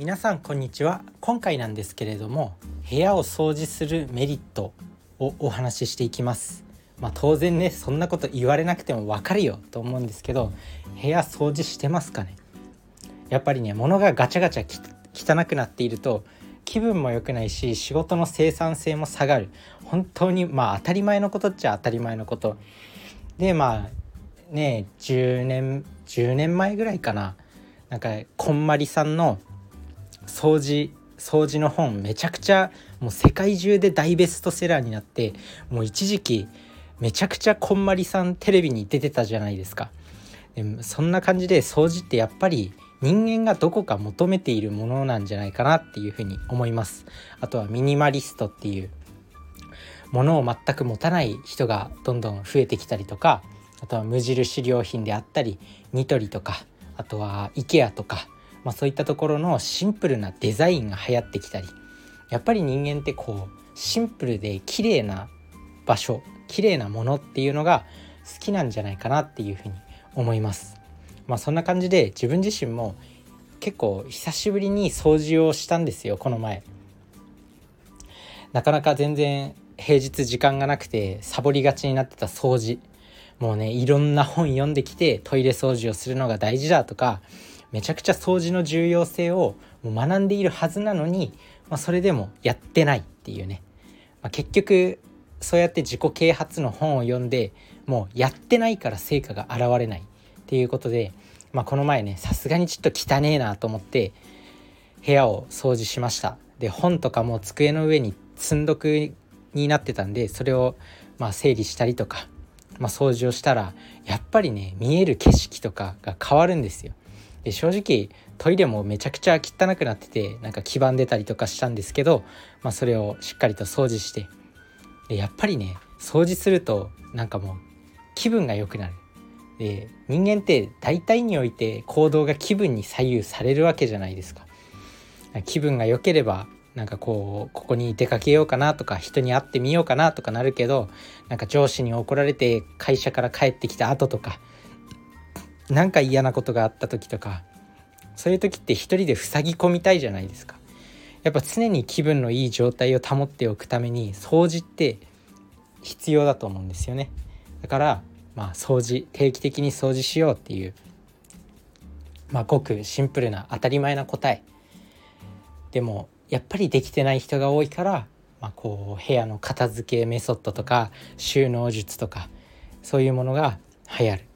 皆さんこんにちは。今回なんですけれども部屋を掃除するメリットをお話ししていきます。まあ、当然ねそんなこと言われなくてもわかるよと思うんですけど部屋掃除してますかね？やっぱりね物がガチャガチャ汚くなっていると気分も良くないし仕事の生産性も下がる。本当にまあ当たり前のことっちゃ当たり前のこと。でまあね10年10年前ぐらいかな。なんかこんまりさんの掃除掃除の本めちゃくちゃもう世界中で大ベストセラーになってもう一時期めちゃくちゃこんまりさんテレビに出てたじゃないですか。でそんな感じで掃除ってやっぱり人間がどこか求めているものなんじゃないかなっていうふうに思います。あとはミニマリストっていうものを全く持たない人がどんどん増えてきたりとかあとは無印良品であったりニトリとかあとは IKEA とか、まあ、そういったところのシンプルなデザインが流行ってきたりやっぱり人間ってこうシンプルで綺麗な場所綺麗なものっていうのが好きなんじゃないかなっていうふうに思います。まあそんな感じで自分自身も結構久しぶりに掃除をしたんですよこの前。なかなか全然平日時間がなくてサボりがちになってた掃除もうねいろんな本読んできてトイレ掃除をするのが大事だとかめちゃくちゃ掃除の重要性をもう学んでいるはずなのに、まあ、それでもやってないっていうね、まあ、結局そうやって自己啓発の本を読んでもうやってないから成果が現れないっていうことで、まあ、この前ねさすがにちょっと汚えなと思って部屋を掃除しました。で本とかも机の上に積んどくになってたんでそれをまあ整理したりとか、まあ、掃除をしたらやっぱりね見える景色とかが変わるんですよ。で正直トイレもめちゃくちゃ汚くなっててなんか黄ばんでたりとかしたんですけど、まあ、それをしっかりと掃除して。でやっぱりね掃除するとなんかもう気分が良くなる。で人間って大体において行動が気分に左右されるわけじゃないですか。気分が良ければなんかこうここに出かけようかなとか人に会ってみようかなとかなるけどなんか上司に怒られて会社から帰ってきた後とか何か嫌なことがあった時とかそういう時って一人で塞ぎ込みたいじゃないですか。やっぱ常に気分のいい状態を保っておくために掃除って必要だと思うんですよね。だからまあ掃除定期的に掃除しようっていうまあごくシンプルな当たり前な答え。でもやっぱりできてない人が多いから、まあ、こう部屋の片付けメソッドとか収納術とかそういうものが流行る。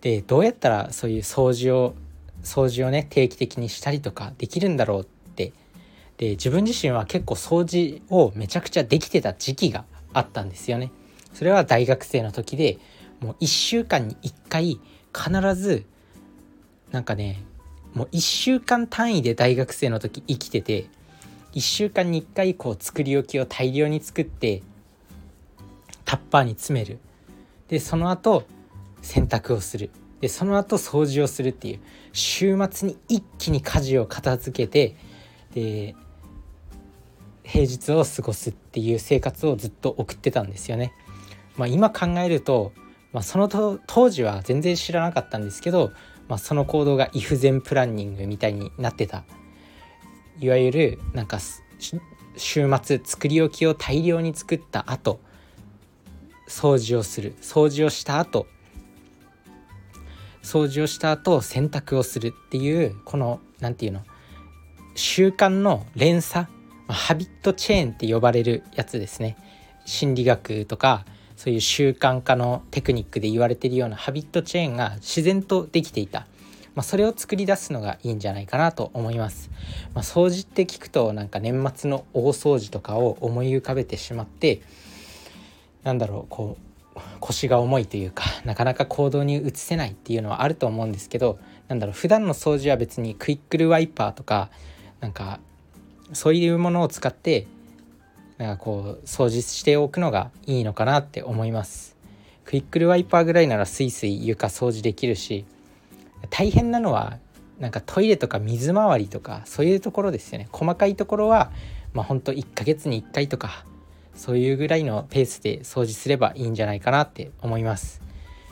でどうやったらそういう掃除を掃除をね定期的にしたりとかできるんだろうってで自分自身は結構掃除をめちゃくちゃできてた時期があったんですよね。それは大学生の時でもう1週間に1回必ずなんかねもう1週間単位で大学生の時生きてて1週間に1回こう作り置きを大量に作ってタッパーに詰めるでその後洗濯をする。でその後掃除をするっていう。週末に一気に家事を片付けてで平日を過ごすっていう生活をずっと送ってたんですよね。まあ、今考えると、まあ、その当時は全然知らなかったんですけど、まあ、その行動がイフゼンプランニングみたいになってた。いわゆるなんか週末作り置きを大量に作った後掃除をする。掃除をした後掃除をした後洗濯をするっていうこの何て言うの？習慣の連鎖？ハビットチェーンって呼ばれるやつですね。心理学とかそういう習慣化のテクニックで言われてるようなハビットチェーンが自然とできていた、まあ、それを作り出すのがいいんじゃないかなと思います、まあ、掃除って聞くとなんか年末の大掃除とかを思い浮かべてしまってなんだろうこう腰が重いというかなかなか行動に移せないっていうのはあると思うんですけどなんだろう普段の掃除は別にクイックルワイパーとかなんかそういうものを使ってなんかこう掃除しておくのがいいのかなって思います。クイックルワイパーぐらいならスイスイ床掃除できるし大変なのはなんかトイレとか水回りとかそういうところですよね。細かいところはまあほんと1ヶ月に1回とかそういうぐらいのペースで掃除すればいいんじゃないかなって思います。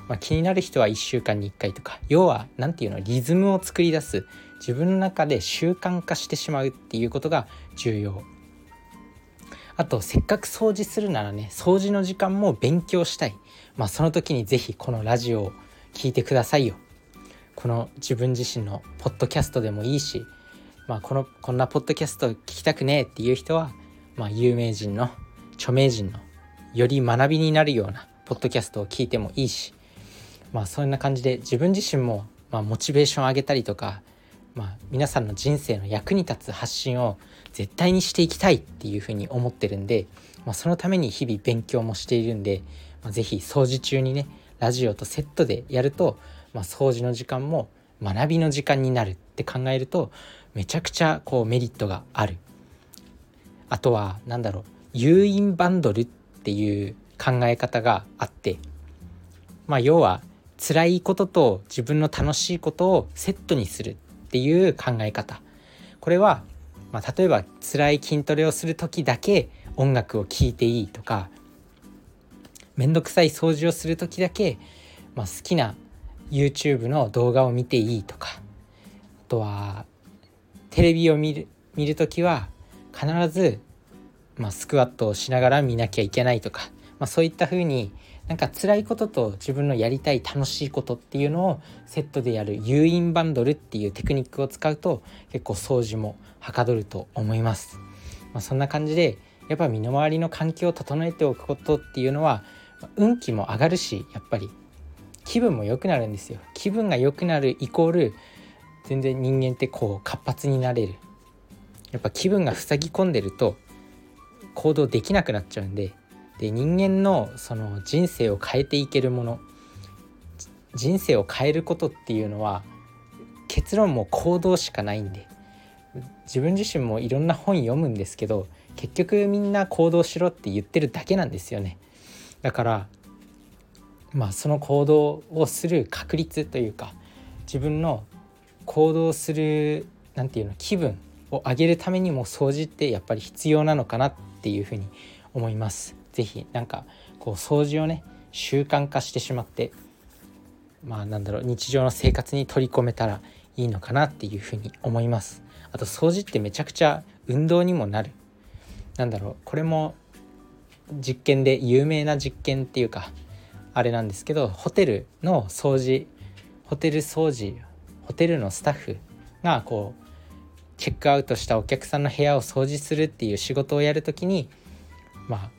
まあ、気になる人は1週間に1回とか要は何て言うのリズムを作り出す。自分の中で習慣化してしまうっていうことが重要。あとせっかく掃除するならね掃除の時間も勉強したい。まあその時に是非このラジオを聴いてくださいよ。この自分自身のポッドキャストでもいいしまあこのこんなポッドキャスト聞きたくねえっていう人はまあ有名人の著名人のより学びになるようなポッドキャストを聞いてもいいしまあそんな感じで自分自身もまあモチベーションを上げたりとかまあ皆さんの人生の役に立つ発信を絶対にしていきたいっていうふうに思ってるんで、まあ、そのために日々勉強もしているんで、まあ、是非掃除中にねラジオとセットでやると、まあ、掃除の時間も学びの時間になるって考えるとめちゃくちゃこうメリットがある。あとは何だろう誘引バンドルっていう考え方があってまあ要は辛いことと自分の楽しいことをセットにするっていう考え方。これはまあ、例えば辛い筋トレをする時だけ音楽を聴いていいとか面倒くさい掃除をする時だけ、まあ、好きな YouTube の動画を見ていいとかあとはテレビを見る見る時は必ず、まあ、スクワットをしながら見なきゃいけないとか、まあ、そういった風になんか辛いことと自分のやりたい楽しいことっていうのをセットでやる誘引バンドルっていうテクニックを使うと結構掃除もはかどると思います。まあ、そんな感じでやっぱ身の回りの環境を整えておくことっていうのは運気も上がるしやっぱり気分も良くなるんですよ。気分が良くなるイコール全然人間ってこう活発になれる。やっぱ気分が塞ぎ込んでると行動できなくなっちゃうんでで人間のその人生を変えていけるもの人生を変えることっていうのは結論も行動しかないんで自分自身もいろんな本読むんですけど結局みんな行動しろって言ってるだけなんですよね。だからまあその行動をする確率というか自分の行動する何て言うの気分を上げるためにも掃除ってやっぱり必要なのかなっていうふうに思います。是非なんかこう掃除をね習慣化してしまってまあなんだろう日常の生活に取り込めたらいいのかなっていうふうに思います。あと掃除ってめちゃくちゃ運動にもなる。なんだろうこれも実験で有名な実験っていうかあれなんですけどホテルの掃除ホテル掃除ホテルのスタッフがこうチェックアウトしたお客さんの部屋を掃除するっていう仕事をやるときにまあ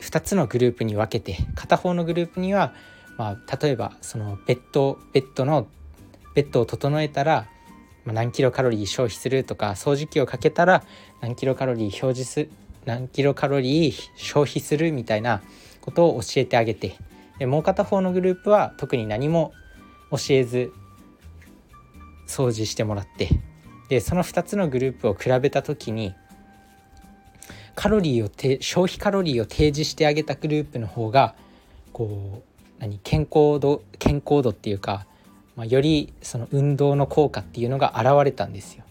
2つのグループに分けて片方のグループには、まあ、例えばそのベッドベッドのベッドを整えたら、ま、何キロカロリー消費するとか掃除機をかけたら何キロカロリー表示す何キロカロリー消費するみたいなことを教えてあげてでもう片方のグループは特に何も教えず掃除してもらってでその2つのグループを比べた時にカロリーをて消費カロリーを提示してあげたグループの方がこう何健康度健康度っていうか、まあ、よりその運動の効果っていうのが現れたんですよ。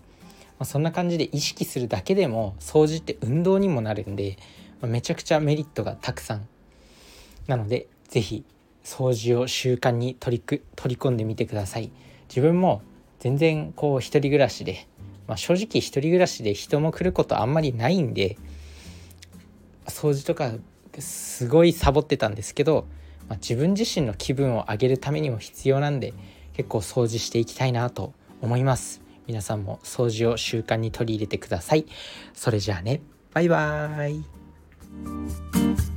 まあ、そんな感じで意識するだけでも掃除って運動にもなるんで、まあ、めちゃくちゃメリットがたくさんなので是非掃除を習慣に取りく取り込んでみてください。自分も全然こう一人暮らしで、まあ、正直一人暮らしで人も来ることあんまりないんで掃除とかすごいサボってたんですけど、まあ、自分自身の気分を上げるためにも必要なんで結構掃除していきたいなと思います。皆さんも掃除を習慣に取り入れてください。それじゃあね。バイバーイ。